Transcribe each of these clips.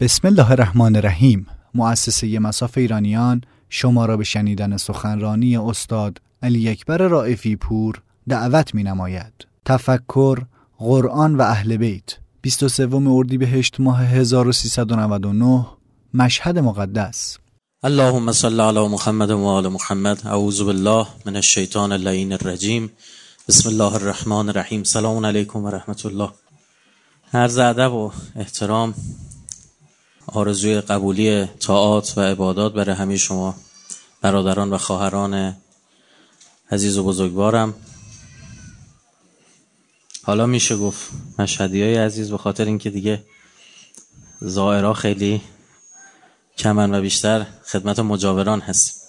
بسم الله الرحمن الرحیم. مؤسسه مساف ایرانیان شما را به شنیدن سخنرانی استاد علی اکبر رائفی پور دعوت می نماید. تفکر، قرآن و اهل بیت. 23 اردیبهشت ماه 1399 مشهد مقدس. اللهم صل علی محمد و آل محمد. اعوذ بالله من الشیطان اللعین الرجیم. بسم الله الرحمن الرحیم. سلام علیکم و رحمت الله. عرض ادب و احترام آرزوی قبولی طاعات و عبادات برای همه شما برادران و خواهران عزیز و بزرگوارم. حالا میشه گفت مشهدی های عزیز به خاطر اینکه دیگه زائرها خیلی کمن و بیشتر خدمت مجاوران هست.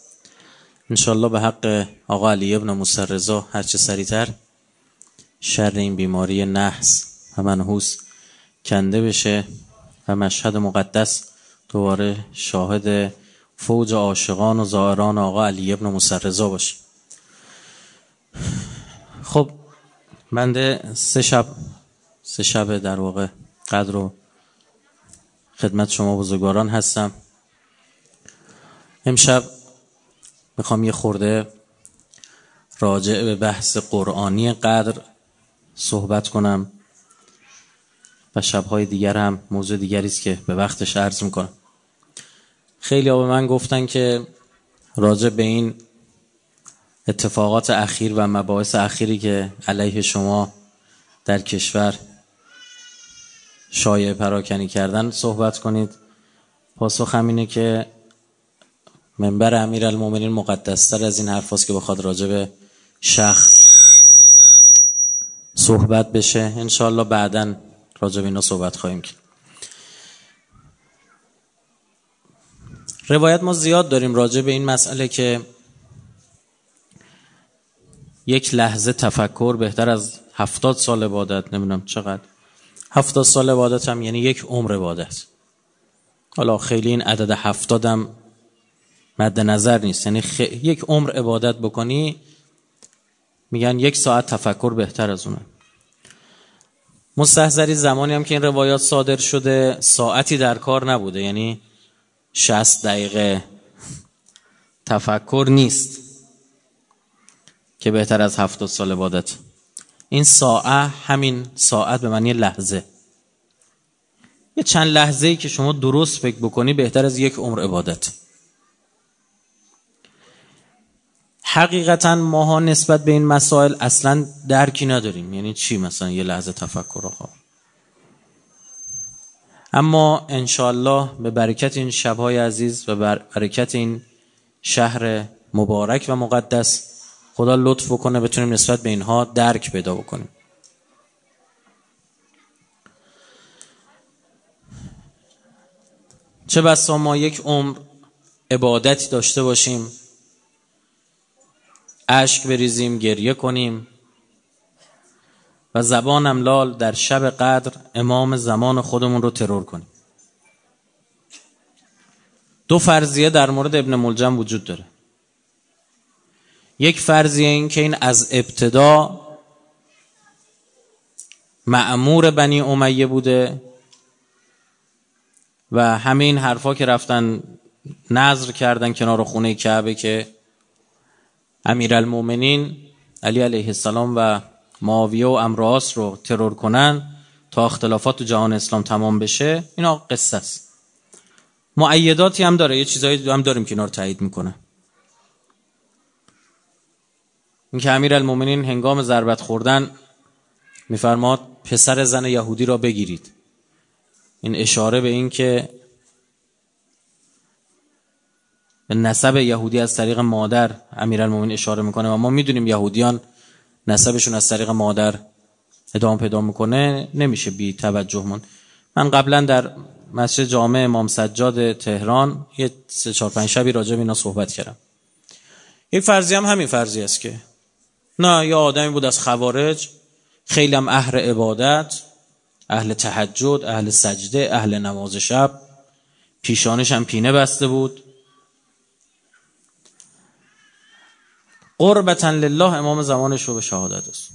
انشالله به حق آقا علی ابن مسرزا هرچه سریتر شر این بیماری نحس و منحوس کنده بشه. و مشهد مقدس دوباره شاهد فوج عاشقان و زائران آقا علی ابن مسرزا باشه خب بنده سه شب سه شب در واقع قدر و خدمت شما بزرگواران هستم. امشب می‌خوام یه خورده راجع به بحث قرآنی قدر صحبت کنم. و شبهای دیگر هم موضوع دیگری است که به وقتش عرض می‌کنم. خیلی ها به من گفتن که راجع به این اتفاقات اخیر و مباحث اخیری که علیه شما در کشور شایع پراکنی کردن صحبت کنید. پاسخ همینه که منبر امیر المومنین مقدستر از این حرف که بخواد راجع به شخص صحبت بشه. انشالله بعدا راجع به اینا صحبت خواهیم کرد. روایت ما زیاد داریم راجع به این مسئله که یک لحظه تفکر بهتر از هفتاد سال عبادت نمی‌دونم چقدر. هفتاد سال عبادت هم یعنی یک عمر عبادت. حالا خیلی این عدد هفتادم مد نظر نیست. یعنی یک عمر عبادت بکنی میگن یک ساعت تفکر بهتر از اونه. مستحضری زمانی هم که این روایات صادر شده ساعتی در کار نبوده. یعنی شست دقیقه تفکر نیست که بهتر از هفتاد سال عبادت. این ساعت همین ساعت به معنی لحظه. یه چند لحظه ای که شما درست فکر بکنی بهتر از یک عمر عبادت. حقیقتا ماها نسبت به این مسائل اصلا درکی نداریم. یعنی چی مثلا یه لحظه تفکر رو اما انشالله به برکت این شبهای عزیز و برکت این شهر مبارک و مقدس خدا لطف بکنه بتونیم نسبت به اینها درک پیدا بکنیم. چه بسا ما یک عمر عبادتی داشته باشیم. اشک بریزیم گریه کنیم. و زبان املال در شب قدر امام زمان خودمون رو ترور کنیم. دو فرضیه در مورد ابن ملجم وجود داره. یک فرضیه این که این از ابتدا معمور بنی امیه بوده و همه این حرفا که رفتن نظر کردن کنار خونه کعبه که امیرالمومنین علی علیه السلام و معاویه و امراس رو ترور کنن تا اختلافات جهان اسلام تمام بشه اینا قصه است. معیداتی هم داره یه چیزایی هم داریم که اینا رو تایید می‌کنه. اینکه امیر المومنین هنگام ضربت خوردن میفرماد پسر زن یهودی را بگیرید. این اشاره به این که به نسب یهودی از طریق مادر امیرالمومنین اشاره می‌کنه و ما می‌دونیم یهودیان نسبشون از طریق مادر ادامه پیدا می‌کنه نمیشه بی توجه من من قبلا در مسجد جامع امام سجاد تهران یه سه چهار پنج شبی راجع به اینا صحبت کردم. یک فرضی هم همین فرضی است که نه یا آدمی بود از خوارج خیلی هم اهل عبادت اهل تهجد اهل سجده اهل نماز شب پیشانش هم پینه بسته بود. قربتا لله امام زمانش رو به شهادت است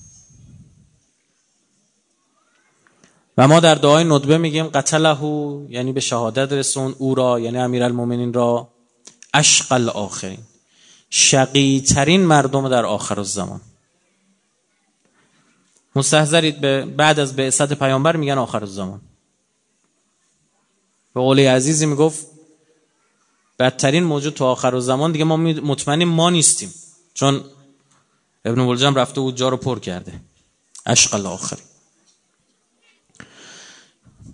و ما در دعای ندبه میگیم قتله یعنی به شهادت رسون او را یعنی امیرالمومنین را. اشقل آخرین شقی ترین مردم در آخر الزمان. مستحضرید به بعد از بعثت پیامبر میگن آخر الزمان. به قول عزیزی می‌گفت بدترین موجود تو آخر الزمان دیگه ما مطمئنیم ما نیستیم. چون ابن ملجم رفته بود جا رو پر کرده. اشقل آخری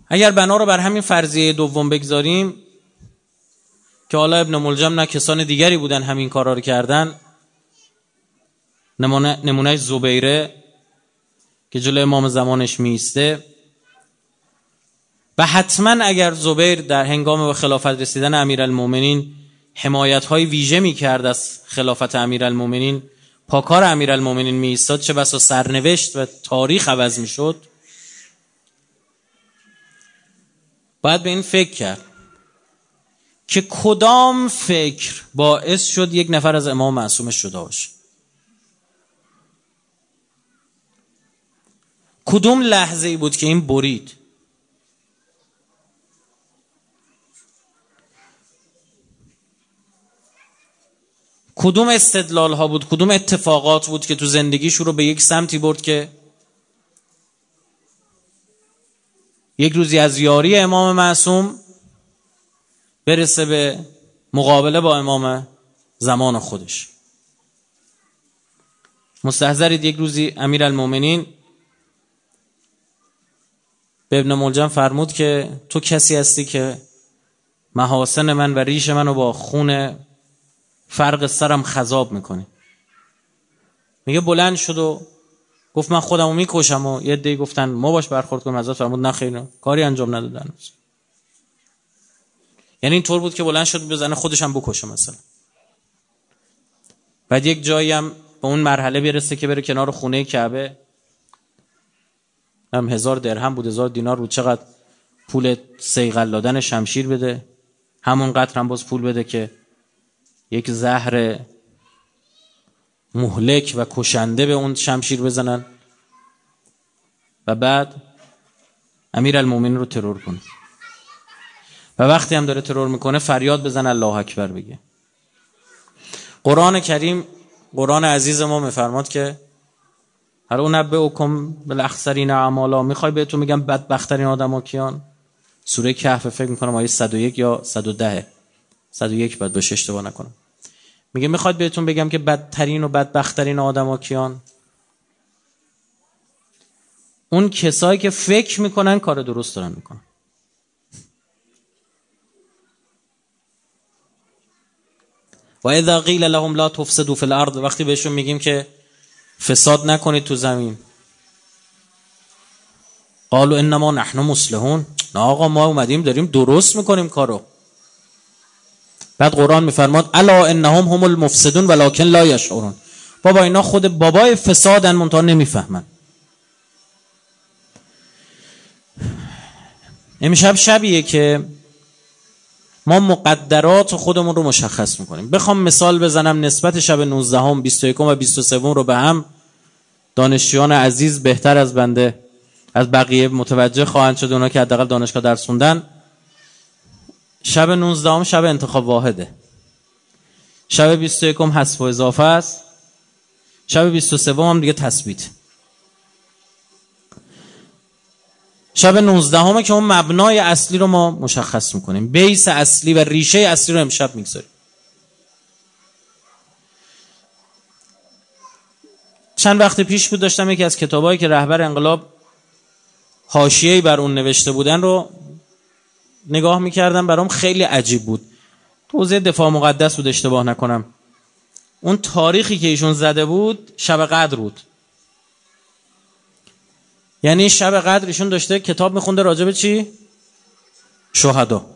اگر بنا رو بر همین فرضیه دوم بگذاریم که حالا ابن ملجم نه کسان دیگری بودن همین کارا رو کردن نمونه, نمونه زبیره که جلو امام زمانش میسته و حتما اگر زبیر در هنگام به خلافت رسیدن امیرالمومنین حمایت های ویژه می کرد از خلافت امیرالمومنین. پاکار امیرالمومنین می ایستاد چه بسا سرنوشت و تاریخ عوض می شد باید به این فکر کرد که کدام فکر باعث شد یک نفر از امام معصومش شده باشه کدوم لحظه ای بود که این برید؟ کدوم استدلال ها بود؟ کدوم اتفاقات بود که تو زندگیش رو به یک سمتی برد که یک روزی از یاری امام معصوم برسه به مقابله با امام زمان خودش؟ مستحضرید یک روزی امیر المومنین به ابن ملجم فرمود که تو کسی هستی که محاسن من و ریش منو با خون فرق سرم خذاب می‌کنی میگه بلند شد و گفت من خودمو می‌کشم و یه دی گفتن ما باش برخورد کنیم ازت فرمود نه خیر کاری انجام ندادن یعنی این طور بود که بلند شد بزنه خودش هم بکشه مثلا. بعد یک جایی هم به اون مرحله برسه که بره کنار خونه کعبه. هم هزار درهم بود هزار دینار بود. چقدر پول سیغل دادن شمشیر بده. همون قدر هم باز پول بده که یک زهر مهلک و کشنده به اون شمشیر بزنن و بعد امیر المومن رو ترور کنه. و وقتی هم داره ترور می‌کنه فریاد بزن الله اکبر بگه. قرآن کریم قرآن عزیز ما میفرماد که هر اون نبه اکم بالاخسرین اعمالا. می‌خوای بهتون میگم بدبخترین آدم ها کیان؟ سوره کهف فکر می‌کنم آیه 101 یا 110 101 بعد باشه اشتباه نکنم. میگه می‌خواد بهتون بگم که بدترین و بدبخترین آدم ها کیان؟ اون کسایی که فکر می‌کنن کار درست دارن می‌کنن. و اذا قیل لهم لا تفسدوا فی الارض وقتی بهشون میگیم که فساد نکنید تو زمین. قالوا انما نحن مصلحون. نه آقا ما اومدیم داریم درست می‌کنیم کارو. بعد قرآن میفرماد الا انهم هم المفسدون ولکن لا یشعرون. بابا اینا خود بابای فسادن منتها نمی‌فهمن. امشب شبیه که ما مقدرات خودمون رو مشخص می‌کنیم. بخوام مثال بزنم نسبت شب 19 هم 21 و 23 رو به هم. دانشجویان عزیز بهتر از بنده از بقیه متوجه خواهند شد اونا که حداقل دانشگاه درس خوندن. شب 19 هم شب انتخاب واحده. شب 21 هم حذف و اضافه است. شب 23 هم دیگه تثبیت. شب 19 همه که اون مبنای اصلی رو ما مشخص می‌کنیم. بیس اصلی و ریشه اصلی رو امشب می‌گذاریم. چند وقت پیش بود داشتم یکی از کتابایی که رهبر انقلاب حاشیه‌ای بر اون نوشته بودن رو نگاه می‌کردم برام خیلی عجیب بود. توضیح دفاع مقدس بود اشتباه نکنم. اون تاریخی که ایشون زده بود شب قدر بود. یعنی شب قدر ایشون داشته کتاب میخونده راجع به چی؟ شهدا.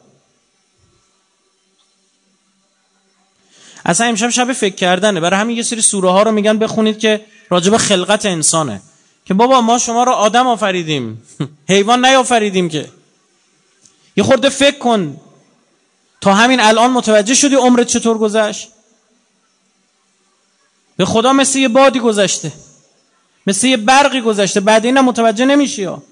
اصلا امشب شب فکر کردنه. برای همین یه سری سوره ها رو میگن بخونید که راجع به خلقت انسانه. که بابا ما شما رو آدم آفریدیم. حیوان نیافریدیم که. یه خورده فکر کن. تا همین الان متوجه شدی عمرت چطور گذشت؟ به خدا مثل یه بادی گذشته. مثل یه برقی گذشته. بعد اینم متوجه نمیشی ها.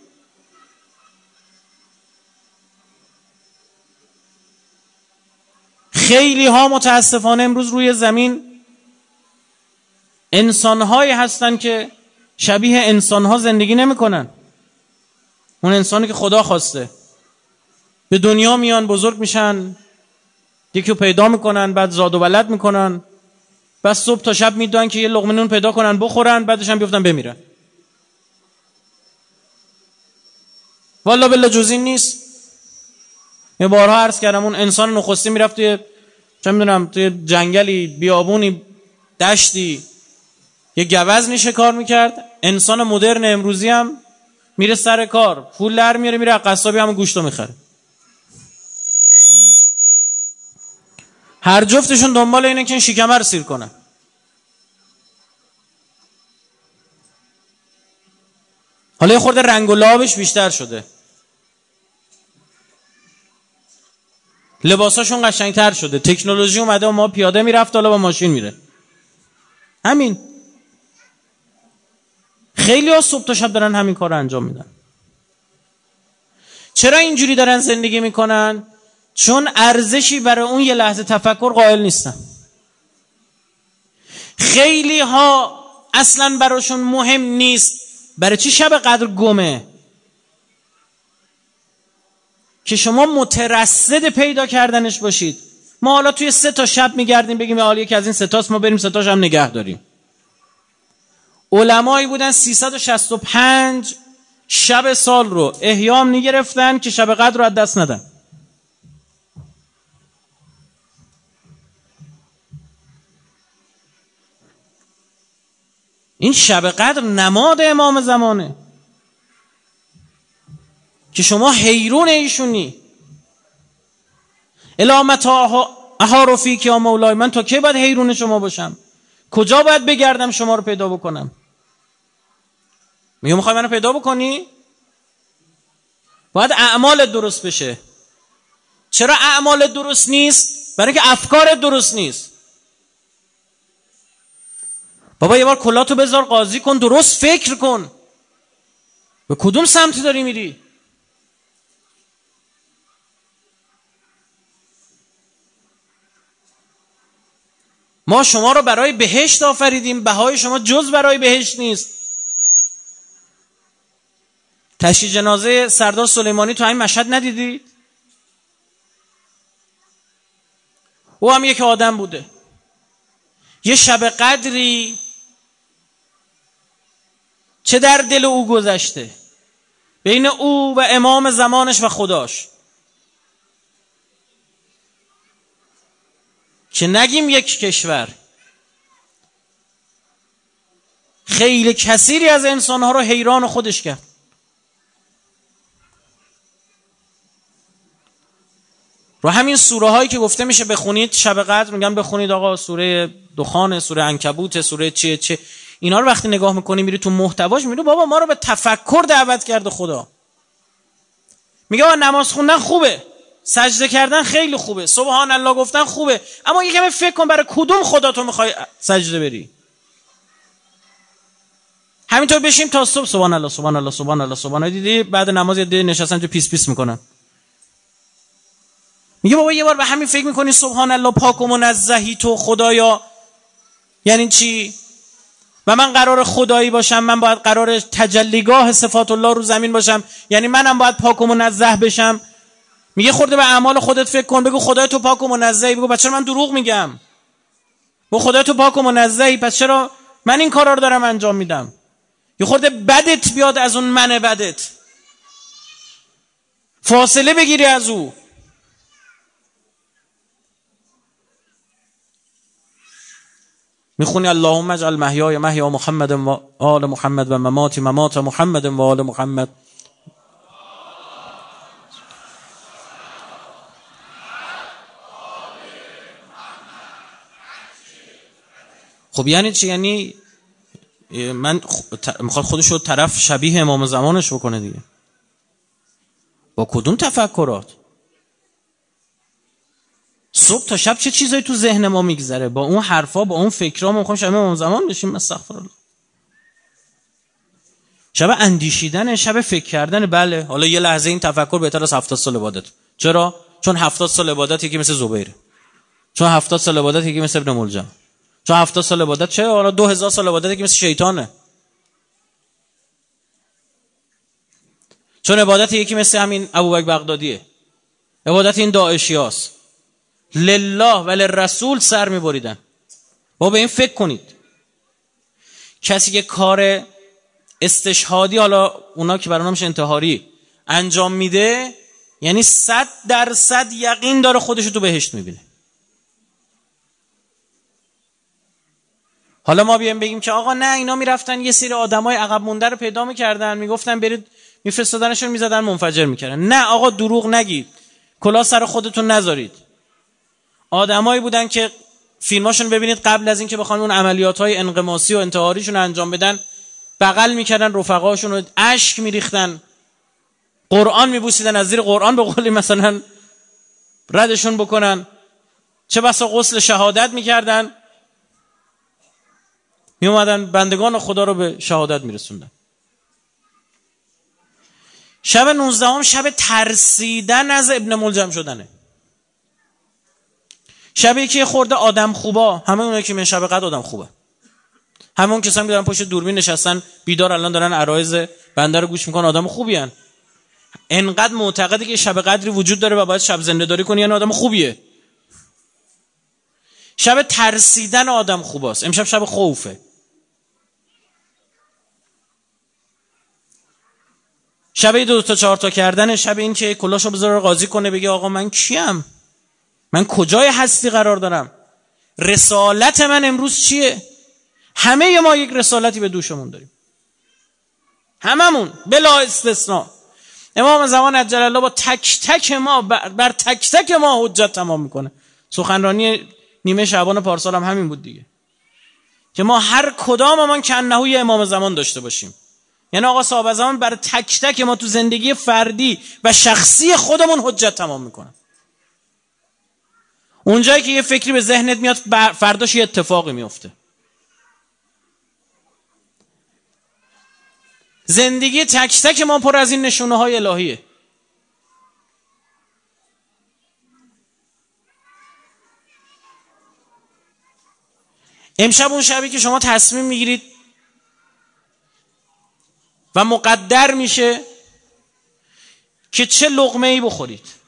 خیلی ها متاسفانه امروز روی زمین انسان هایی هستن که شبیه انسان ها زندگی نمی‌کنن. اون انسانی که خدا خواسته. به دنیا میان بزرگ میشن یکی رو پیدا می‌کنن بعد زاد و ولد می‌کنن. بعد صبح تا شب می‌دونن که یه لقمه نون پیدا کنن بخورن بعدش هم بیفتن بمیرن. والا بلا جزی نیست. یه بارها عرض کردم اون انسان نخستی می‌رفت توی چه می‌دونم توی جنگلی بیابونی دشتی. یه گوزنی شکار می‌کرد. انسان مدرن امروزی هم میره سر کار. پول در میاره میره قصابی هم گوشت رو می‌خره. هر جفتشون دنبال اینه که این شکمه سیر کنن. حالا یه خورده رنگ و لابش بیشتر شده. لباساشون قشنگتر شده. تکنولوژی اومده و ما پیاده می‌رفت حالا با ماشین میره. همین. خیلی ها صبح تا شب دارن همین کار رو انجام میدن. چرا اینجوری دارن زندگی می‌کنن؟ چون ارزشی برای اون یه لحظه تفکر قائل نیستن. خیلی ها اصلا براشون مهم نیست برای چی شب قدر گمه؟ که شما مترصد پیدا کردنش باشید. ما حالا توی سه تا شب میگردیم بگیم حالا یکی از این ستاست ما بریم ستاش هم نگه داریم. علمایی بودن 365 شب سال رو احیام می‌گرفتن که شب قدر رو از دست ندن. این شب قدر نماد امام زمانه. که شما حیرون ایشونی. الامت احارفی که مولای من تا کی باید حیرون شما باشم؟ کجا باید بگردم شما رو پیدا بکنم؟ میگه می‌خوای منو پیدا بکنی؟ باید اعمال درست بشه. چرا اعمال درست نیست؟ برای که افکار درست نیست. بابا یه بار کلاتو بذار قاضی کن درست فکر کن. به کدوم سمتی داری میری؟ ما شما رو برای بهشت آفریدیم. بهای شما جز برای بهشت نیست. تشییع جنازه سردار سلیمانی تو این مشهد ندیدید؟ او هم یک آدم بوده. یه شب قدری چه در دل او گذشته؟ بین او و امام زمانش و خداش. که نگیم یک کشور. خیلی کثیری از انسانها رو حیران خودش کرد. رو همین سوره هایی که گفته میشه بخونید شب قدر میگم بخونید آقا سوره دخان سوره انکبوت سوره چیه چه. اینا رو وقتی نگاه می‌کنی میری تو محتواش میری بابا ما رو به تفکر دعوت کرده خدا. میگه آقا نماز خوندن خوبه سجده کردن خیلی خوبه سبحان الله گفتن خوبه. اما یه کمی فکر کن برای کدوم خدا تو می‌خوای سجده بری؟ همینطور بشیم تا صبح. سبحان الله سبحان الله سبحان الله سبحان الله. دیدی؟ بعد نماز یه نشستن تو پیس پیس می‌کنن. میگه بابا یه بار به همین فکر می‌کنی سبحان الله پاک و منزهی تو خدایا. یعنی چی؟ و من قرار خدایی باشم من باید قرار تجلیگاه صفات الله رو زمین باشم. یعنی منم باید پاک و منزه بشم. میگه خورده به اعمال خودت فکر کن بگو خدای تو پاک و منزهی بگو بچه من دروغ میگم؟ بگو خدای تو پاک و منزهی پس چرا من این کارا رو دارم انجام میدم؟ یه خورده بدت بیاد از اون من بدت. فاصله بگیری از او. می‌خونی اللهم اجعل محیای محیا محمد و آل محمد و مماتی ممات محمد و آل محمد. خب یعنی چی؟ یعنی من می‌خواد خودش رو طرف شبیه امام زمانش بکنه دیگه. با کدوم تفکرات؟ صبح تا شب چه چیزایی تو ذهن ما میگذره؟ با اون حرفا با اون فکرها ما می‌خوایم شب امام زمان بشیم استغفر الله شب اندیشیدن شب فکر کردن بله. حالا یه لحظه این تفکر بهتر از هفتاد سال عبادت. چرا؟ چون هفتاد سال عبادت یکی مثل زبیره چون هفتاد سال عبادت یکی مثل ابن ملجم چون هفتاد سال عبادت چه؟ حالا دو هزار سال عبادت یکی مثل شیطانه. چون عبادت یکی مثل همین ابوبکر بغدادیه. عبادت این داعشیاست. لله و رسول سر میبریدن. با به این فکر کنید. کسی که کار استشهادی حالا اونا که برای میشه انتحاری انجام میده یعنی صد درصد یقین داره خودش تو بهشت می‌بینه. حالا ما بیایم بگیم که آقا نه اینا می‌رفتن یه سری آدمای عقب مونده رو پیدا می‌کردن می‌گفتن برید میفرستادنشون می‌زدن منفجر می‌کردن. نه آقا دروغ نگید. کلا سر خودتون نذارید. آدمایی بودن که فیلماشون ببینید قبل از اینکه بخوان اون عملیات های انقماسی و انتحاریشون انجام بدن بغل می‌کردن رفقاشون رو اشک میریختن. قرآن میبوسیدن از زیر قرآن به قولی مثلا ردشون بکنن. چه بسا غسل شهادت می‌کردن. میومدن بندگان خدا رو به شهادت میرسوندن. شب 19 هم شب ترسیدن از ابن ملجم شدنه. شب یکی خورده آدم خوبا. همه اونایی که من شب قد آدم خوبه. همون کسانی که دارن پشت دوربین نشستن بیدار الان دارن عرایز بنده رو گوش می‌کنن آدم خوبی هن. انقدر معتقده که شب قدری وجود داره و باید شب زنده داری کنی یعنی آدم خوبیه. شب ترسیدن آدم خوباست. امشب شب خوفه. شب دو تا چهار تا کردن شب این که کلاشو بذاره قاضی کنه بگه آقا من کیم؟ من کجای هستی قرار دارم؟ رسالت من امروز چیه؟ همه ما یک رسالتی به دوشمون داریم. هممون بلا استثناء. امام زمان عجل الله با تک تک ما بر تک تک ما حجت تمام می‌کنه. سخنرانی نیمه شعبان پارسال هم همین بود دیگه. که ما هر کدام ما کنهوی امام زمان داشته باشیم. یعنی آقا صاحب زمان بر تک تک ما تو زندگی فردی و شخصی خودمون حجت تمام می‌کنه. اونجایی که یه فکری به ذهنت میاد فرداش یه اتفاقی میفته. زندگی تک تک ما پر از این نشونه های الهیه. امشب اون شبی که شما تصمیم می‌گیرید و مقدر میشه که چه لغمه ای بخورید.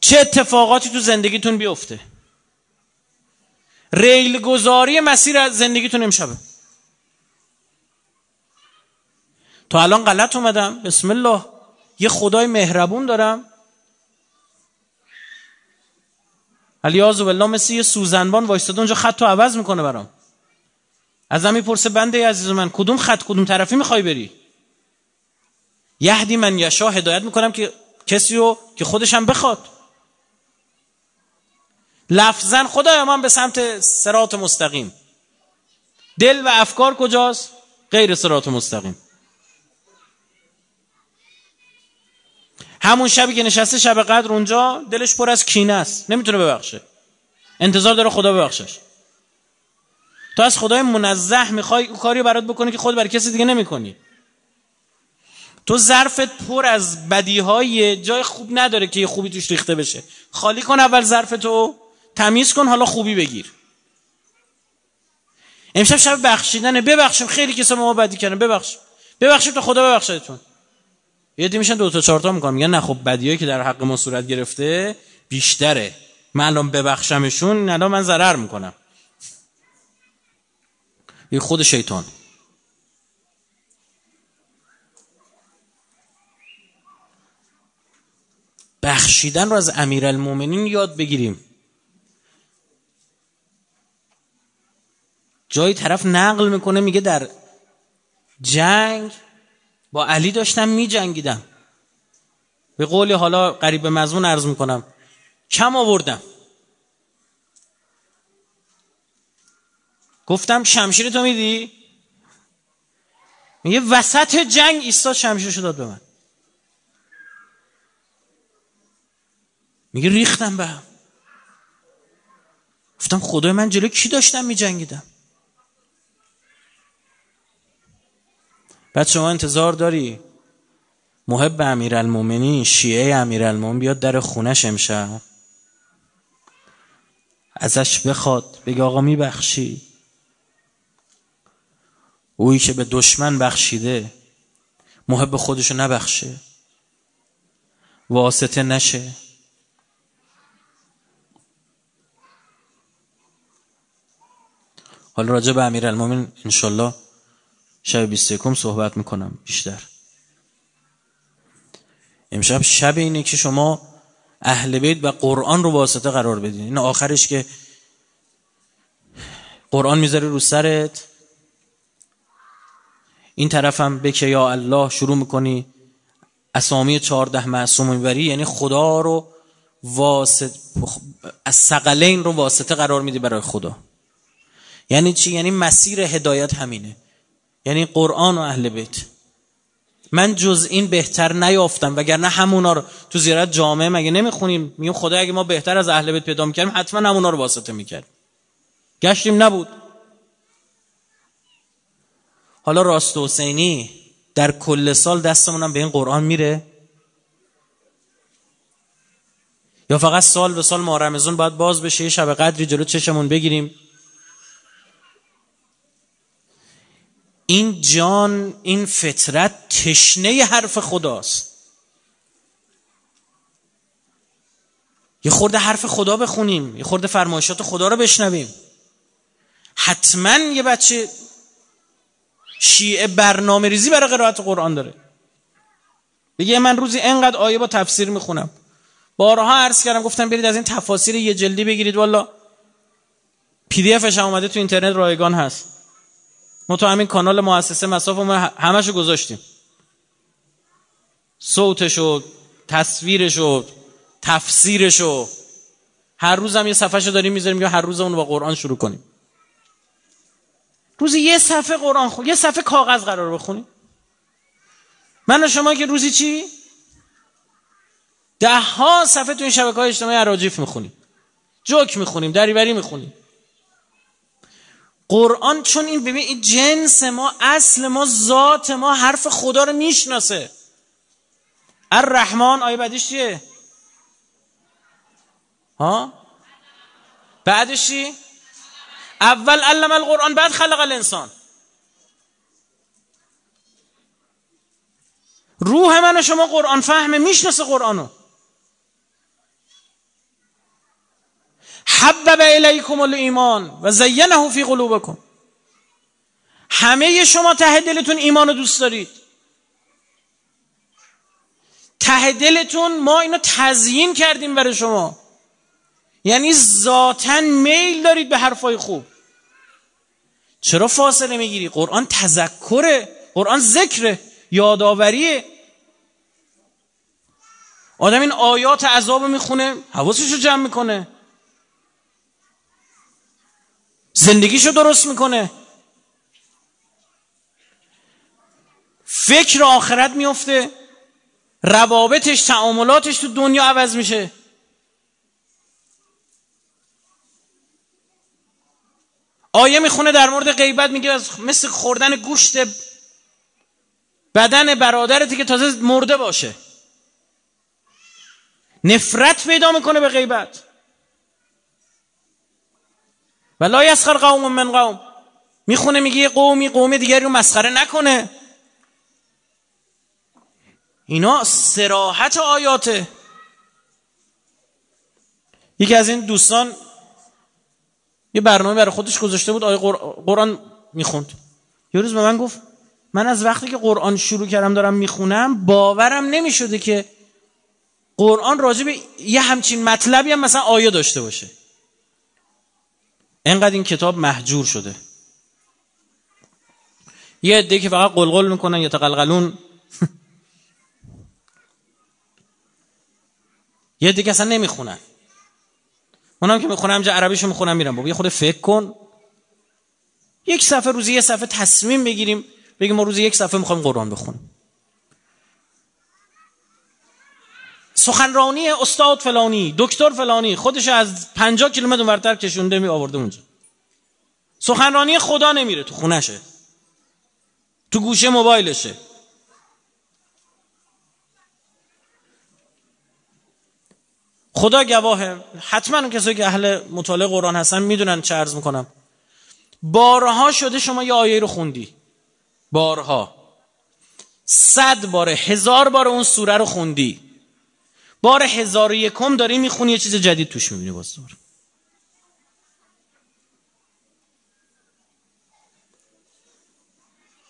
چه اتفاقاتی تو زندگیتون بیفته؟ ریل گذاری مسیر زندگیتون امشبه. تا الان غلط اومدم. بسم الله. یه خدای مهربون دارم. علیاذ بالله مثل یه سوزنبان وایستاد. اونجا خط عوض می‌کنه برام. ازم می‌پرسه بنده عزیز من کدوم خط کدوم طرفی می‌خوای بری؟ یهدی من یشا هدایت می‌کنم که کسی رو که خودشم بخواد. لفظا خدایا من به سمت سرات مستقیم. دل و افکار کجاست؟ غیر سرات مستقیم. همون شبی که نشسته شب قدر اونجا دلش پر از کینه است. نمی‌تونه ببخشه. انتظار داره خدا ببخشش. تو از خدای منزه می‌خوای او کاری برات بکنی که خود برای کسی دیگه نمی‌کنی. تو ظرفت پر از بدیهای جای خوب نداره که یه خوبی توش ریخته بشه. خالی کن اول ظرفتو تمیز کن حالا خوبی بگیر. امشب شب بخشیدنه ببخشیم. خیلی کسا ما بدی کردن. ببخشیم ببخشیم تا خدا ببخشدتون یه دی میشن دو تا چهار تا می‌کنن. میگن نه خب بدیایی که در حق ما صورت گرفته بیشتره. من الان ببخشمشون الان من ضرر می‌کنم. یه خود شیطان. بخشیدن رو از امیرالمومنین یاد بگیریم. جایی طرف نقل می‌کنه میگه در جنگ با علی داشتم میجنگیدم. به قولی حالا قریب مضمون عرض می‌کنم کم آوردم. گفتم شمشیر تو میدی؟ میگه وسط جنگ ایستاد شمشیرشو داد به من. میگه ریختم به هم. گفتم خدای من جلو کی داشتم میجنگیدم؟ بعد شما انتظار داری؟ محب امیرالمومنین شیعه امیرالمومنین بیاد در خونش امشب. ازش بخواد بگه آقا میبخشی. اویی که به دشمن بخشیده محب خودشو نبخشه. واسطه نشه. حالا راجع به امیر المومن انشالله شب 21 صحبت می‌کنم بیشتر. امشب شب اینه که شما اهل بیت و قرآن رو واسطه قرار بدین. این آخرش که قرآن می‌ذاره رو سرت. این طرفم بکه یا الله شروع می‌کنی. اسامی چهارده معصوم می‌بری یعنی خدا رو واسط از سقلین رو واسطه قرار میدی برای خدا. یعنی چی؟ یعنی مسیر هدایت همینه. یعنی قرآن و اهل بیت. من جز این بهتر نیافتم وگرنه همونا رو تو زیارت جامعه مگه نمی‌خونیم؟ میگیم خدا اگه ما بهتر از اهل بیت پیدا می‌کردیم حتما همونا رو واسطه می‌کرد گشتیم نبود. حالا راست حسینی در کل سال دستمونم به این قرآن میره؟ یا فقط سال به سال ما رمزون باید باز بشه یه شب قدری جلو چشمون بگیریم؟ این جان این فطرت تشنه حرف خداست. یه خورده حرف خدا بخونیم یه خورده فرمایشات خدا رو بشنویم. حتما یه بچه شیعه برنامه ریزی برای قرائت قرآن داره. بگه من روزی انقدر آیه با تفسیر می‌خونم. بارها عرض کردم گفتم برید از این تفاسیر یه جلدی بگیرید والا پی دی افش اومده تو اینترنت رایگان هست. ما تو همین کانال مؤسسه مساف ما همشو گذاشتیم. صوتشو تصویرشو تفسیرشو. هر روزم یه صفحه داریم می‌ذاریم یا هر روز اون با قرآن شروع کنیم. روزی یه صفحه قرآن خون یه صفحه کاغذ قرار بخونیم. من و شما که روزی چی؟ ده ها صفحه تو این شبکه های اجتماعی عراجیف می‌خونیم. جوک می‌خونیم دریوری می‌خونیم. قرآن چون این ببین این جنس ما اصل ما ذات ما حرف خدا رو می‌شناسه. الرحمن آیه بعدش چیه؟ ها؟ بعدش چی؟ اول علم القرآن بعد خلق الانسان. روح من و شما قرآن فهمه می‌شناسه قرآنو. حبب الیکم الایمان و زینه فی قلوبکم. همه شما ته دلتون ایمان رو دوست دارید. ته دلتون ما اینو تزیین کردیم برای شما. یعنی ذاتا میل دارید به حرفای خوب. چرا فاصله می‌گیری؟ قرآن تذکره قرآن ذکره یادآوریه. آدم این آیات عذاب می‌خونه حواسش رو جمع می‌کنه. زندگیشو درست می‌کنه. فکر آخرت میفته روابطش تعاملاتش تو دنیا عوض میشه. آیه می‌خونه در مورد غیبت میگه از مثل خوردن گوشت بدن برادرتی که تازه مرده باشه. نفرت پیدا می‌کنه به غیبت. و لا یسخر قوم من قوم. می‌خونه میگه قومی قوم دیگری رو مسخره نکنه. اینا سراحت آیاته. یکی از این دوستان یه برنامه برای خودش گذاشته بود آیه قرآن می‌خوند. یه روز به من گفت من از وقتی که قرآن شروع کردم دارم می‌خونم باورم نمی‌شده که قرآن راجع به یه همچین مطلبی هم مثلا آیه داشته باشه. انقدر این کتاب محجور شده. یه عده که فقط قلقل می‌کنن یا تقلقلون. یه عده که اصلا نمی‌خونن. اونم که می‌خونم جا عربیشو می‌خونم میرم بابا یه خود فکر کن. یک صفحه روزی یه صفحه تصمیم بگیریم. بگیم ما روزی یک صفحه می‌خوایم قرآن بخونیم. سخنرانی استاد فلانی دکتر فلانی خودش از 50 کیلومتر ورتر کشونده می آورده اونجا. سخنرانی خدا نمیره تو خونشه تو گوشه موبایلشه. خدا گواهه حتما اون کسایی که اهل مطالعه قرآن هستن می‌دونن چه عرض می‌کنم. بارها شده شما یه آیه رو خوندی. بارها. صد بار، هزار بار اون سوره رو خوندی. بار هزار و یکم داری می‌خونی یه چیز جدید توش می‌بینی باز دور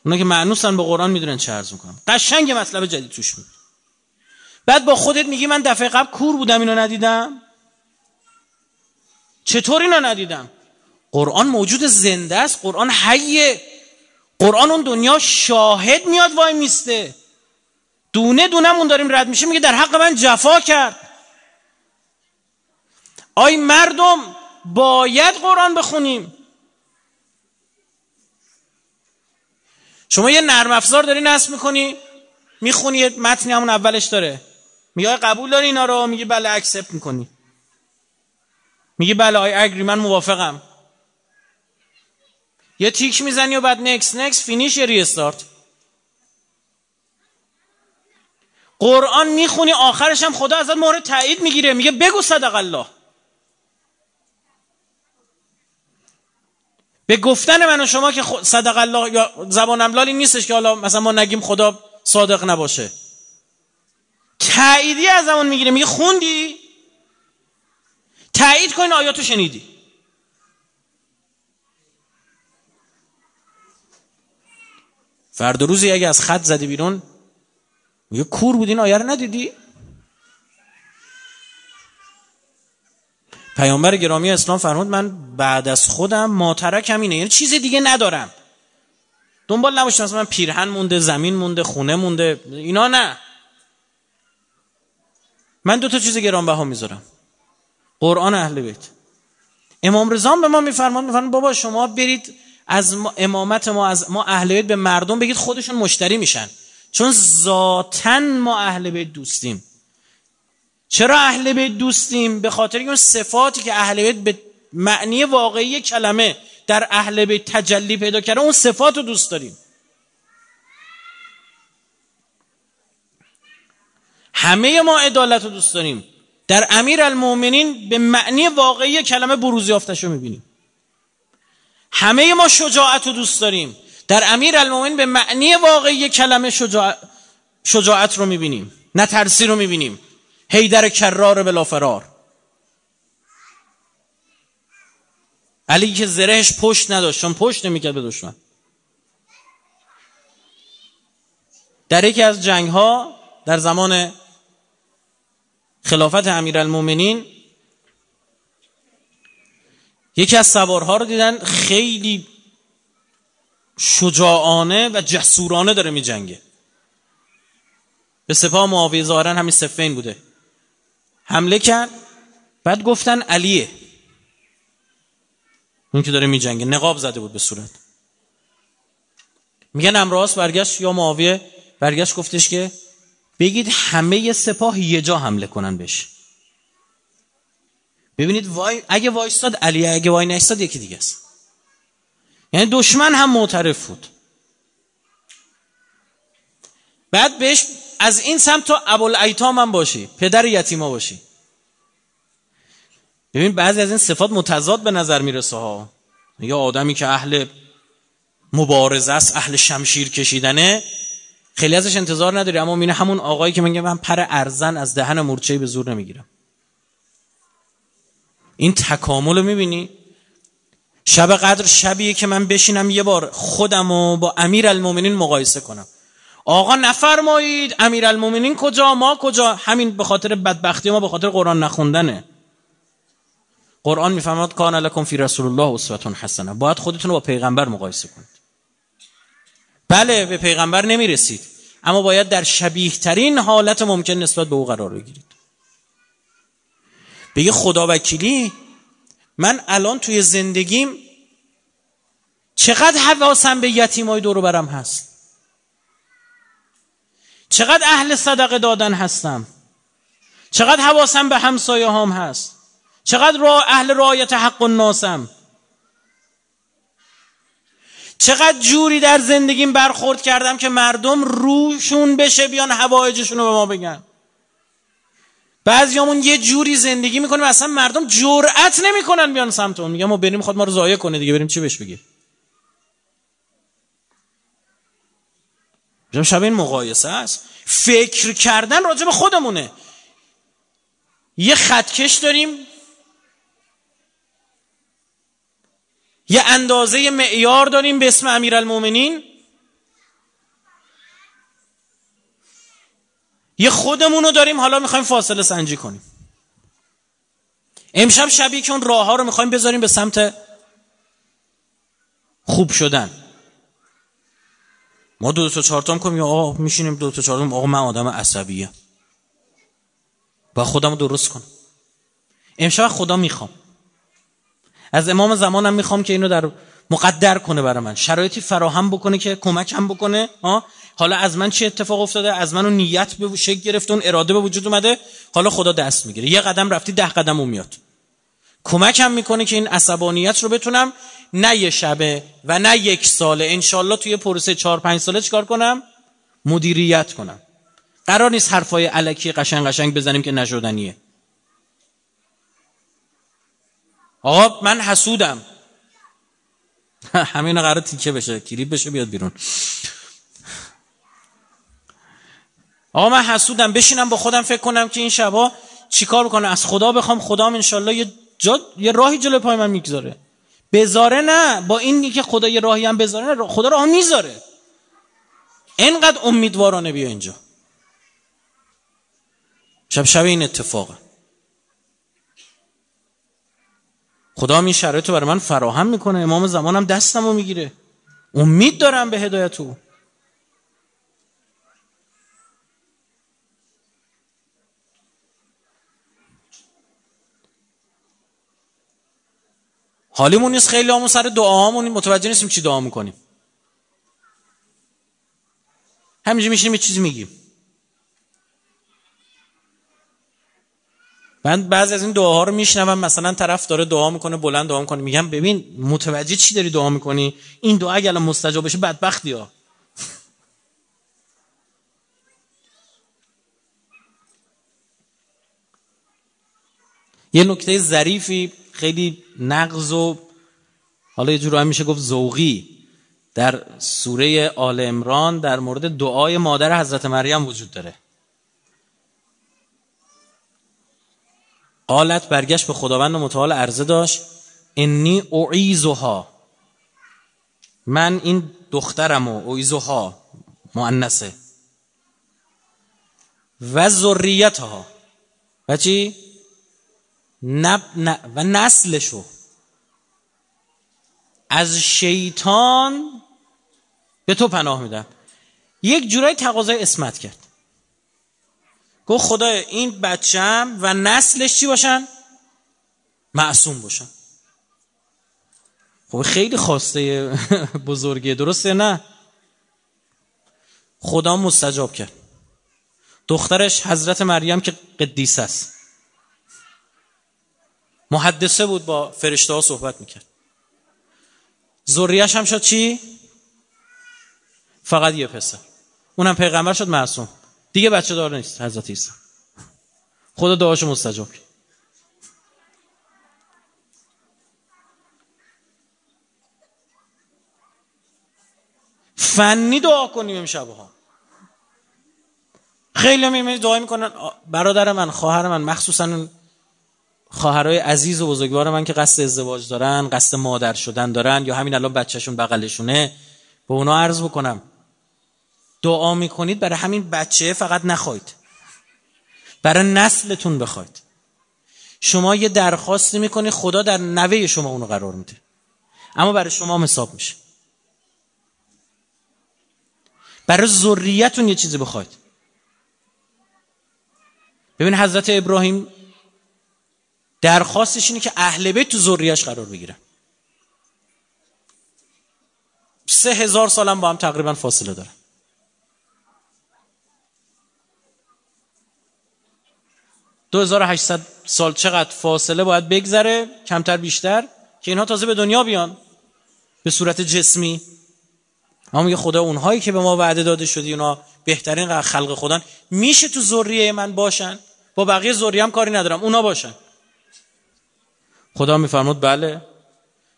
اونا که معنوسن به قرآن می‌دونن چه عرض می‌کنم. قشنگ مطلب جدید توش می‌بینی. بعد با خودت میگی من دفعه قبل کور بودم اینو ندیدم؟ چطور اینو ندیدم؟ قرآن موجود زنده است قرآن حیه. قرآن اون دنیا شاهد میاد وای میسته. دونه دونمون داریم رد میشه میگه در حق من جفا کرد. آی مردم باید قرآن بخونیم. شما یه نرم افزار داری نصب می‌کنی می‌خونی یه متنی همون اولش داره. میگه قبول داری اینا رو؟ میگه بله accept می‌کنی. میگه بله I agree من موافقم. یه تیک می‌زنی و بعد next next finish یه restart قرآن می‌خونی آخرش هم خدا ازت مورد تایید می‌گیره میگه بگو صدق الله. به گفتن من و شما که صدق الله یا زبان املالی نیستش که حالا مثلا ما نگیم خدا صادق نباشه. تاییدی از زمان می‌گیره میگه خوندی؟ تایید کن آیاتو شنیدی. فردا روزی اگه از خط زدی بیرون میگه کور بود این آیه رو ندیدی؟ پیامبر گرامی اسلام فرمود من بعد از خودم ماترکم اینه. یعنی چیز دیگه ندارم. دنبال نباشم مثلا من پیرهن مونده زمین مونده خونه مونده. اینا نه. من دو تا چیز گرانبها می‌ذارم. قرآن اهل بیت. امام رضا به ما میفرماد میفرماد بابا شما برید از امامت ما از ما اهل بیت به مردم بگید خودشون مشتری میشن. چون ذاتا ما اهل بیت دوستیم. چرا اهل بیت دوستیم؟ به خاطر اون صفاتی که اهل بیت به معنی واقعی کلمه در اهل بیت تجلی پیدا کرده اون صفات رو دوست داریم. همه ما عدالت رو دوست داریم. در امیر المومنین به معنی واقعی کلمه بروز یافتش رو می‌بینیم. همه ما شجاعت رو دوست داریم. در امیر المومنین به معنی واقعی کلمه شجاعت رو می‌بینیم. نه ترسی رو می‌بینیم. هیدر کرار بلا فرار. علی که زرهش پشت نداشت چون پشت نمی‌کرد به دشمن. در یکی از جنگ ها در زمان خلافت امیرالمومنین یکی از سوارها رو دیدن خیلی شجاعانه و جسورانه داره می جنگه به سپاه معاویه ظاهرا همین سفین بوده. حمله کرد بعد گفتن علیه. اون که داره می جنگه نقاب زده بود به صورت. میگن امراس برگشت یا معاویه برگشت گفتش که بگید همه سپاه یه جا حمله کنن بهش. ببینید وای اگه وایستاد علی اگه وای نایستاد یکی دیگه است. یعنی دشمن هم معترف بود. بعد بهش از این سمت تو ابوالایتام هم باشی پدر یتیما باشی. ببین بعضی از این صفات متضاد به نظر می‌رسه ها. یا آدمی که اهل مبارزه است اهل شمشیر کشیدنه خیلی ازش انتظار نداری. اما مینه همون آقایی که میگه من پر ارزن از دهن مورچه به زور نمی‌گیرم. این تکامل رو می‌بینی؟ شب قدر شبیه که من بشینم یه بار خودم رو با امیر المومنین مقایسه کنم. آقا نفرمایید امیر المومنین کجا ما کجا؟ همین به خاطر بدبختی ما به خاطر قرآن نخوندنه. قرآن می‌فهمد کان لکم فی رسول الله اسوه حسنه باید خودتون رو با پیغمبر مقایسه کنید. بله به پیغمبر نمی‌رسید. اما باید در شبیه ترین حالت ممکن نسبت به او قرار بگیرید. بگه خدا وکیلی من الان توی زندگیم چقدر حواسم به یتیمای دور برم هست؟ چقدر اهل صدقه دادن هستم؟ چقدر حواسم به همسایه هم هست؟ چقدر را اهل رایت حق و ناسم؟ چقدر جوری در زندگیم برخورد کردم که مردم روشون بشه بیان هوایجشون رو به ما بگن؟ بعضیامون یه جوری زندگی می‌کنیم اصلا مردم جرأت نمی‌کنن بیان سمت اون. میگم ما بریم خود ما رو ضایع کنه دیگه بریم چی بهش بگیم؟ شب این مقایسه است. فکر کردن راجع خودمونه. یه خطکش داریم. یه اندازه معیار داریم. به اسم امیرالمومنین. یه خودمون رو داریم حالا می‌خوایم فاصله سنجی کنیم. امشب شبیه که اون راه ها رو می‌خوایم بذاریم به سمت خوب شدن. ما دو, دو تا چهارتام کنیم آقا میشینیم دو تا چهارتام آقا من آدم عصبیه. با خودم درست کنم. امشب خدا می‌خوام. از امام زمانم می‌خوام که اینو در مقدر کنه برای من. شرایطی فراهم بکنه که کمکم بکنه ها؟ حالا از من چه اتفاق افتاده؟ از منو نیت به شکل گرفته اون اراده به وجود اومده. حالا خدا دست می‌گیره. یه قدم رفتی ده قدم اون میاد. کمکم می‌کنه که این عصبانیت رو بتونم نه یه شبه و نه یک ساله انشالله توی پروسه چهار پنج ساله چکار کنم؟ مدیریت کنم. قرار نیست حرفای علکی قشنگ قشنگ بزنیم که نشدنیه. آقا من حسودم. همین قرار تیکه بشه کلیپ بشه بیاد بیرون. آقا من حسودم بشینم با خودم فکر کنم که این شبا چیکار بکنم. از خدا بخوام خدا انشالله یه یه راهی جلو پای من می‌گذاره. بذاره نه با این که خدا یه راهی هم بذاره نه خدا راه می‌ذاره. اینقدر امیدوارانه بیا اینجا. شب شب این اتفاقه. خدا این شرایط رو برای من فراهم می‌کنه. امام زمانم دستم رو می‌گیره. امید دارم به هدایت او حالیمون نیست خیلی همون سر دعاهامون متوجه نیستیم چی دعا می‌کنیم. همینجا میشینیم یه چیزی میگیم. من بعضی از این دعاها رو میشنوم مثلا طرف داره دعا می‌کنه بلند دعا می‌کنه میگم ببین متوجه چی داری دعا می‌کنی؟ این دعا اگر مستجاب بشه بدبختی ها. یه نکته ظریفی خیلی نقض و حالا یه جور میشه گفت ذوقی. در سوره آل امران در مورد دعای مادر حضرت مریم وجود داره. قالت برگشت به خداوند متعال عرضه داشت انی اعیزها من این دخترم و اعیزها مؤنثه. و ذریتها. و چی؟ نب و نسلشو. از شیطان به تو پناه میدم. یک جورای تقاضای اسمت کرد. گفت خدای این بچم و نسلش چی باشن؟ معصوم باشن. خب خیلی خواسته بزرگیه درسته نه؟ خدا مستجاب کرد. دخترش حضرت مریم که قدیس است. محدثه بود با فرشته ها صحبت می‌کرد. زوریش هم شد چی؟ فقط یه پسر. اونم پیغمبر شد معصوم. دیگه بچه دار نیست حضرت عیسی. خدا دعاشو مستجاب کرد. فنی دعا کنیم امشب ها خیلی هم دعا می‌کنن. برادر من خواهر من مخصوصا خواهرای عزیز و بزرگوار من که قصد ازدواج دارن قصد مادر شدن دارن یا همین الان بچهشون بغلشونه به اونا عرض بکنم. دعا می‌کنید برای همین بچه فقط نخواید. برای نسلتون بخواید. شما یه درخواست می‌کنی خدا در نوه شما اونو قرار میده. اما برای شما حساب میشه. برای ذریتون یه چیزی بخواید. ببین حضرت ابراهیم درخواستش اینه که اهل بیت تو ذریهش قرار بگیرن. سه هزار سالم با هم تقریبا فاصله دارن. 2800 سال چقدر فاصله باید بگذره؟ کمتر بیشتر؟ که اینها تازه به دنیا بیان. به صورت جسمی. اما میگه خدا اونهایی که به ما وعده داده شدی اونا بهترین خلق خودن میشه تو ذریه من باشن؟ با بقیه ذریه هم کاری ندارم. اونا باشن. خدا میفرمود بله.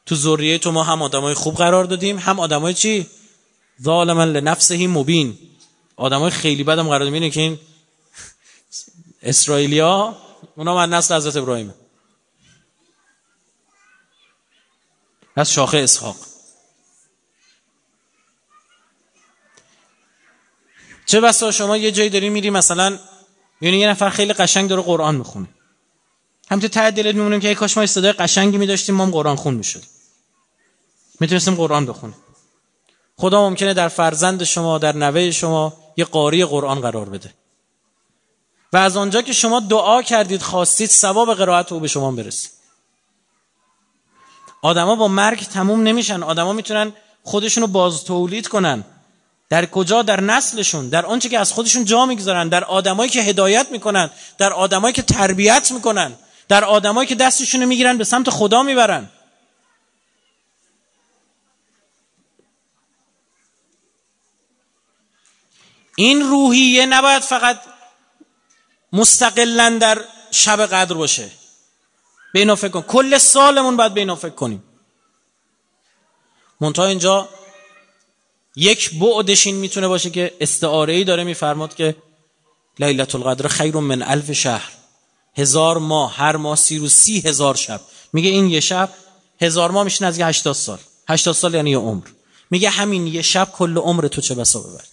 تو ذریه تو ما هم آدمای خوب قرار دادیم. هم آدمای چی؟ ظالما لنفسه مبین. آدمای خیلی بدم قرار دادیم. که این اسرائیلیا اونا من نسل حضرت ابراهیم. از شاخه اسحاق. چه بسا شما یه جایی داری میری مثلا یعنی یه نفر خیلی قشنگ داره قرآن می‌خونه. همینطور ته دلت میمونیم که ای کاش ما صدای قشنگی میداشتیم ما هم قرآن خون می‌شدیم می‌تونستیم قرآن بخونیم. خدا ممکنه در فرزند شما در نوه شما یه قاری قرآن قرار بده. و از آنجا که شما دعا کردید خواستید ثواب قرائت او به شما برسه. آدما با مرگ تموم نمیشن. آدما می‌تونن خودشونو باز تولید کنن. در کجا؟ در نسلشون. در آنچه که از خودشون جا می‌گذارن. در آدمایی که هدایت می‌کنن. در آدمایی که تربیت می‌کنن. در آدمایی که دستشون می‌گیرن به سمت خدا می‌برن. این روحیه نباید فقط مستقلا در شب قدر باشه. به فکر کن. کل سالمون باید به فکر کنیم. منتها اینجا یک بعدش این می‌تونه باشه که استعاره ای داره میفرماد که لیلت القدر خیر من الف شهر. هزار ماه هر ماه سی روز سی هزار شب. میگه این یه شب هزار ماه میشه نزدیک 80 سال. 80 سال یعنی یه عمر. میگه همین یه شب کل عمر تو چه بسا ببرد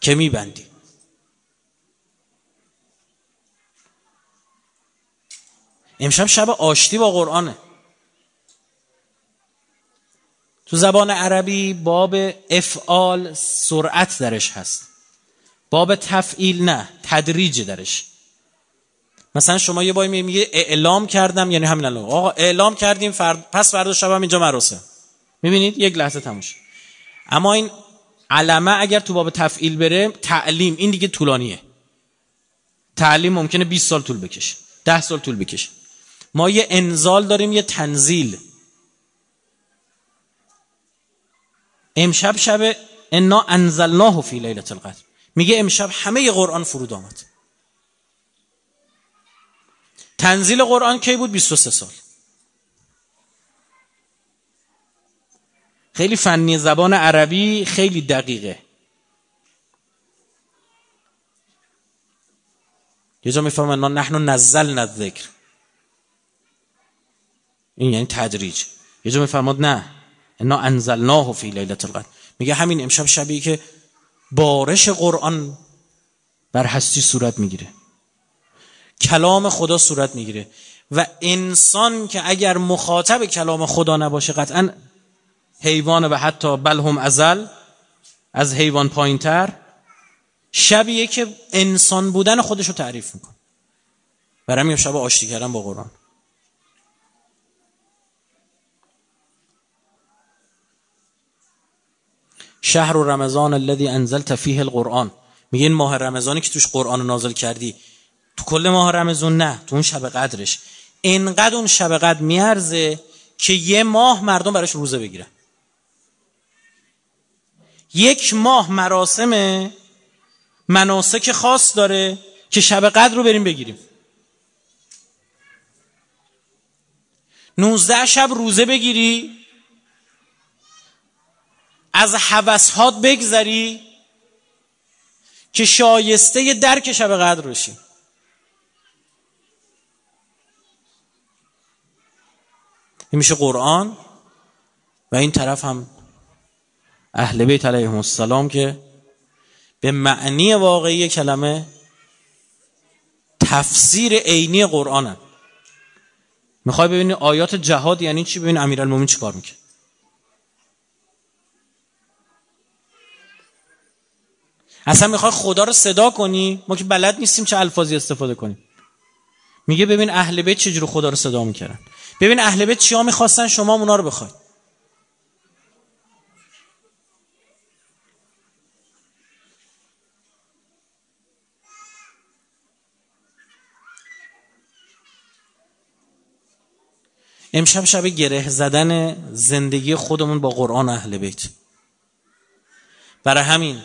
که میبندی. امشب شب آشتی با قرآنه. تو زبان عربی باب افعال سرعت درش هست. باب تفعیل نه تدریج درش. مثلا شما یه بایی میگه اعلام کردم یعنی همین الان. آقا اعلام کردیم فرد پس فردا شب هم اینجا مراسم می‌بینید؟ یک لحظه تموش اما این علمه اگر تو باب تفعیل بره تعلیم این دیگه طولانیه. تعلیم ممکنه 20 سال طول بکشه 10 سال طول بکشه. ما یه انزال داریم یه تنزیل. امشب شب انا انزلناه فی لیلت القدر. میگه امشب همه قرآن فرود آمد. تنزیل قرآن کی بود؟ 23 سال. خیلی فنی زبان عربی خیلی دقیقه. یه جا می‌فهمن نحن نزلنا الذکر. این یعنی تدریج. یه جا میفرماد نه انا انزلناه فی لیلت القدر. میگه همین امشب شبیه که بارش قرآن بر هستی صورت می‌گیره. کلام خدا صورت می‌گیره. و انسان که اگر مخاطب کلام خدا نباشه قطعا حیوان و حتی بل هم ازل از حیوان پایینتر شبیه که انسان بودن خودش رو تعریف میکن برای همین شب آشتی کردن با قرآن. شهر و رمضان الذي انزلت فیه القرآن. میگه این ماه رمضانی که توش قرآن نازل کردی تو کل ماه رمضان نه تو اون شب قدرش. اینقدر اون شب قدر میارزه که یه ماه مردم براش روزه بگیرن. یک ماه مراسم مناسک خاص داره که شب قدر رو بریم بگیریم. نوزده شب روزه بگیری از حوثهات بگذری که شایسته درک شب قدر بشی. این میشه قرآن و این طرف هم اهل بیت علیهم السلام که به معنی واقعی کلمه تفسیر عینی قرآنن. می‌خوای ببینی آیات جهاد یعنی چی؟ ببین امیرالمومنین چیکار می‌کنه. اصلا می‌خوای خدا رو صدا کنی؟ ما که بلد نیستیم چه الفاظی استفاده کنیم. میگه ببین اهل بیت چجوری خدا رو صدا می‌کردن. ببین اهل بیت چیا می‌خواستن؟ شما اونا رو بخواید امشب شب گره زدن زندگی خودمون با قرآن اهل بیت. برای همین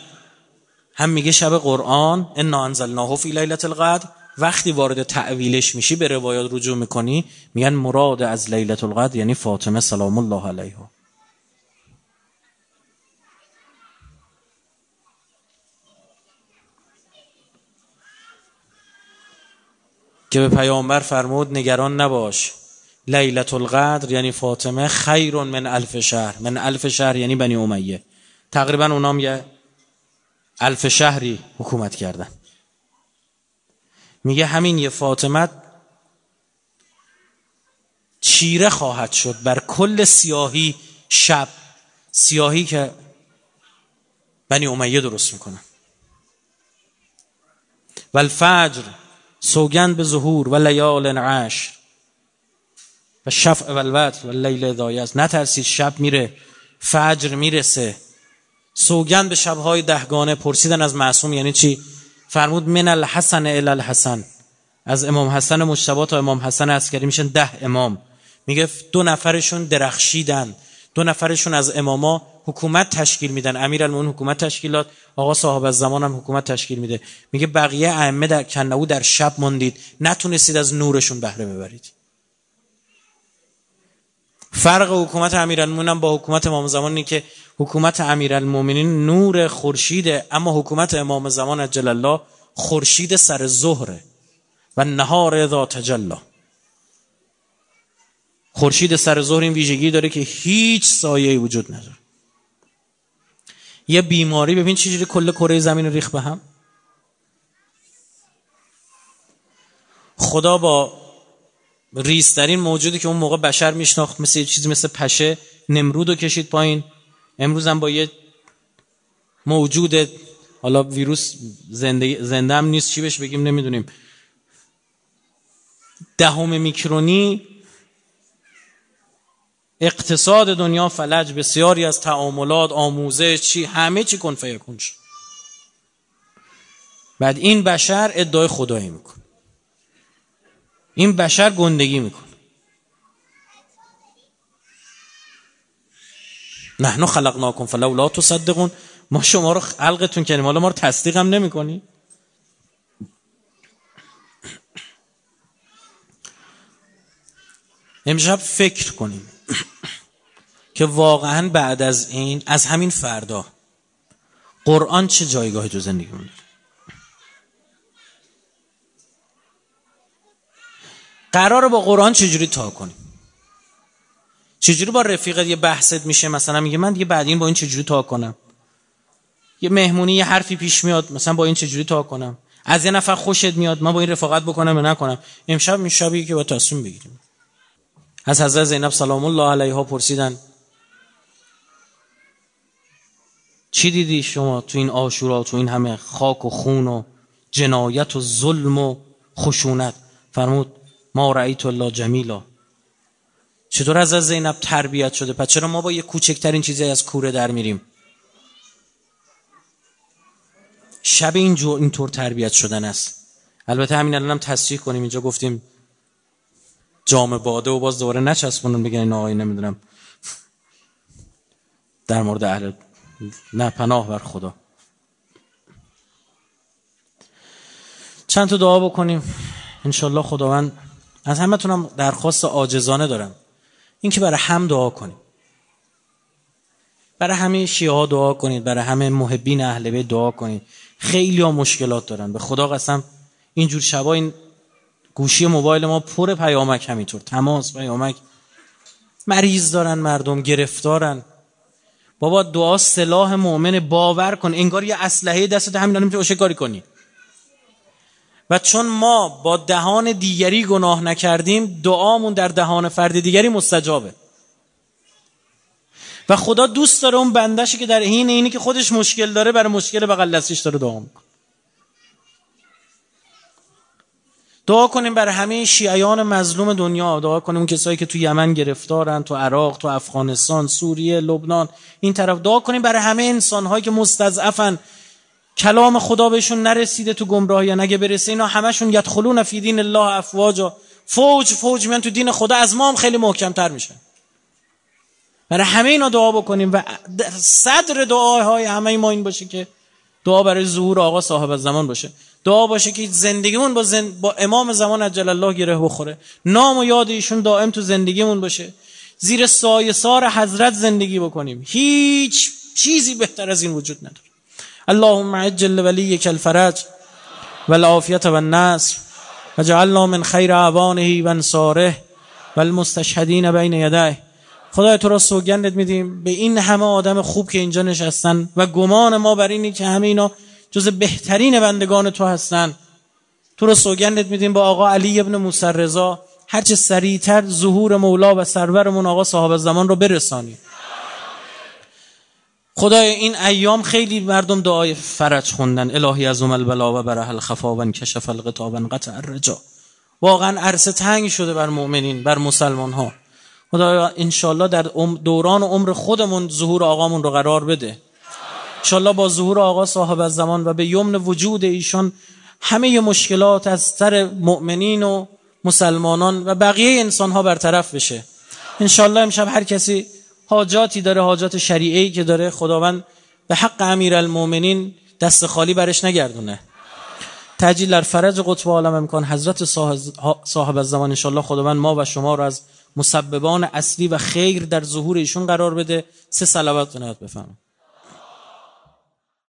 هم میگه شب قرآن انا انزلناه فی لیلت القدر وقتی وارد تعویلش میشی به روایات رجوع می‌کنی میگن مراد از لیلت القدر یعنی فاطمه سلام الله علیها. که به پیامبر فرمود نگران نباش. لیلت القدر یعنی فاطمه خیر من الف شهر. من الف شهر یعنی بنی امیه. تقریبا اونام یه الف شهری حکومت کردن. میگه همین یه فاطمه چیره خواهد شد. بر کل سیاهی شب. سیاهی که بنی امیه درست می‌کنن و الفجر سوگند به ظهور و لیال عشر و شفع و الوتر و لیل دایست نترسید شب میره فجر می‌رسه. سوگند به شبهای دهگانه پرسیدن از معصوم یعنی چی؟ فرمود من الحسن الی الحسن. از امام حسن مجتبی تا امام حسن عسکری میشن ده امام. میگه دو نفرشون درخشیدن. دو نفرشون از اماما حکومت تشکیل میدن. امیر المون حکومت تشکیلات آقا صاحب از زمان هم حکومت تشکیل میده. میگه بقیه ائمه در کنعو در شب موندید نتونستید از نورشون بهره ببرید. فرق حکومت امیرالمومنین با حکومت امام زمان اینه که حکومت امیرالمومنین نور خورشیده اما حکومت امام زمان اجل الله خورشید سر ظهره و نهار اذا تجلا خورشید سر ظهر این ویژگی داره که هیچ سایه وجود نداره. یه بیماری ببین چجوری کل کره زمین ریخ به هم. خدا با ریسترین موجودی که اون موقع بشر میشناخت مثل چیزی مثل پشه نمرود رو کشید پایین. امروز هم با یه موجود حالا ویروس زنده, زنده هم نیست چی بهش بگیم؟ نمی‌دونیم. دهم میکرونی اقتصاد دنیا فلج بسیاری از تعاملات آموزش چی همه چی کن فیکون شد. بعد این بشر ادعای خدایی میکن. این بشر گندگی می‌کنه نحنو خلقناکم فلولا تصدقون. ما شما رو خلقتون کنیم حالا ما رو تصدیق هم نمی امشب فکر کنیم که واقعا بعد از این از همین فردا قرآن چه جایگاهی تو زندگی داره؟ قرار با قرآن چجوری تا کنیم؟ چجوری با رفیقت یه بحثت میشه؟ مثلا میگه من دیگه بعد این با این چجوری تا کنم؟ یه مهمونی یه حرفی پیش میاد مثلا با این چجوری تا کنم؟ از یه نفر خوشت میاد من با این رفاقت بکنم یا نکنم؟ امشب این که با تصمیم بگیریم. از حضرت زینب سلام الله علیها پرسیدن چی دیدی شما تو این آشورا تو این همه خاک و خون و جنایت و ظلم و خشونت؟ فرمود ما رأیت الله جمیلا. چطور از زینب تربیت شده؟ پس چرا ما با یه کوچکترین چیزی از کوره در میریم؟ شب اینجور اینطور تربیت شدن است. البته همین الان هم تصریح کنیم. اینجا گفتیم جام باده و باز دوباره نچسبونن بگن این آقای نمی‌دونم. در مورد اهل نه پناه بر خدا. چند تا دعا بکنیم. انشالله خداوند از همه تونم درخواست آجزانه دارم. این که برای هم دعا کنیم برای همه شیعه دعا کنید برای همه محبین اهل بیت دعا کنید. خیلی ها مشکلات دارن. به خدا قسم اینجور شبا این گوشی موبایل ما پر پیامک همینطور. تماس پیامک. مریض دارن مردم گرفتارن. بابا دعا سلاح مؤمن باور کن. انگار یه اسلحه دستت همین نمی‌تونی کاری کنی. چون ما با دهان دیگری گناه نکردیم دعامون در دهان فرد دیگری مستجابه. و خدا دوست داره اون بندشی که در حین اینی که خودش مشکل داره برای مشکل بغل دستش داره دعا دعا کنیم برای همه شیعیان مظلوم دنیا. دعا کنیم اون کسایی که تو یمن گرفتارن تو عراق تو افغانستان سوریه لبنان. این طرف دعا کنیم برای همه انسانهایی که مستضعفن. کلام خدا بهشون نرسیده تو گمراهی اگه برسه اینا همشون یدخلون فی دین الله افواجا. فوج فوج میان تو دین خدا از ما هم خیلی محکمتر میشن. برای همه اینا دعا بکنیم و صدر دعاهای همه ما این باشه که دعا برای ظهور آقا صاحب زمان باشه. دعا باشه که زندگیمون با, زند... با امام زمان عجل الله گره بخوره. نام و یاد ایشون دائم تو زندگیمون باشه. زیر سایه سار حضرت زندگی بکنیم. هیچ چیزی بهتر از این وجود نداره. اللهم عجل ولیک الفرج والعافیت و النصر و جعلنا من خیر عوانه و انصاره و المستشهدین بین یده خدای تو را سوگندت میدیم. به این همه آدم خوب که اینجا نشستن و گمان ما بر اینی که همه اینا جز بهترین بندگان تو هستن. تو را سوگندت میدیم با آقا علی ابن موسی رضا هرچه سریعتر ظهور مولا و سرورمون آقا صاحب زمان رو برسانیم. خدای این ایام خیلی مردم دعای فرج خوندن. الهی از البلا و بره الخفا و کشف القطاب قطع الرجا. واقعا عرصه تنگ شده بر مؤمنین بر مسلمان ها خدایا انشالله در دوران عمر خودمون ظهور آقامون رو قرار بده. انشالله با ظهور آقا صاحب از زمان و به یمن وجود ایشان همه مشکلات از سر مؤمنین و مسلمانان و بقیه انسان ها برطرف بشه. انشالله امشب هر کسی حاجاتی داره حاجات شریعی که داره. خداوند به حق امیر المومنین دست خالی برش نگردونه. تجلیل در فرج قطب عالم امکان. حضرت صاحب از زمان انشالله خداوند ما و شما رو از مسببان اصلی و خیر در ظهور ایشون قرار بده. سه صلوات بنهاد بفرمایید.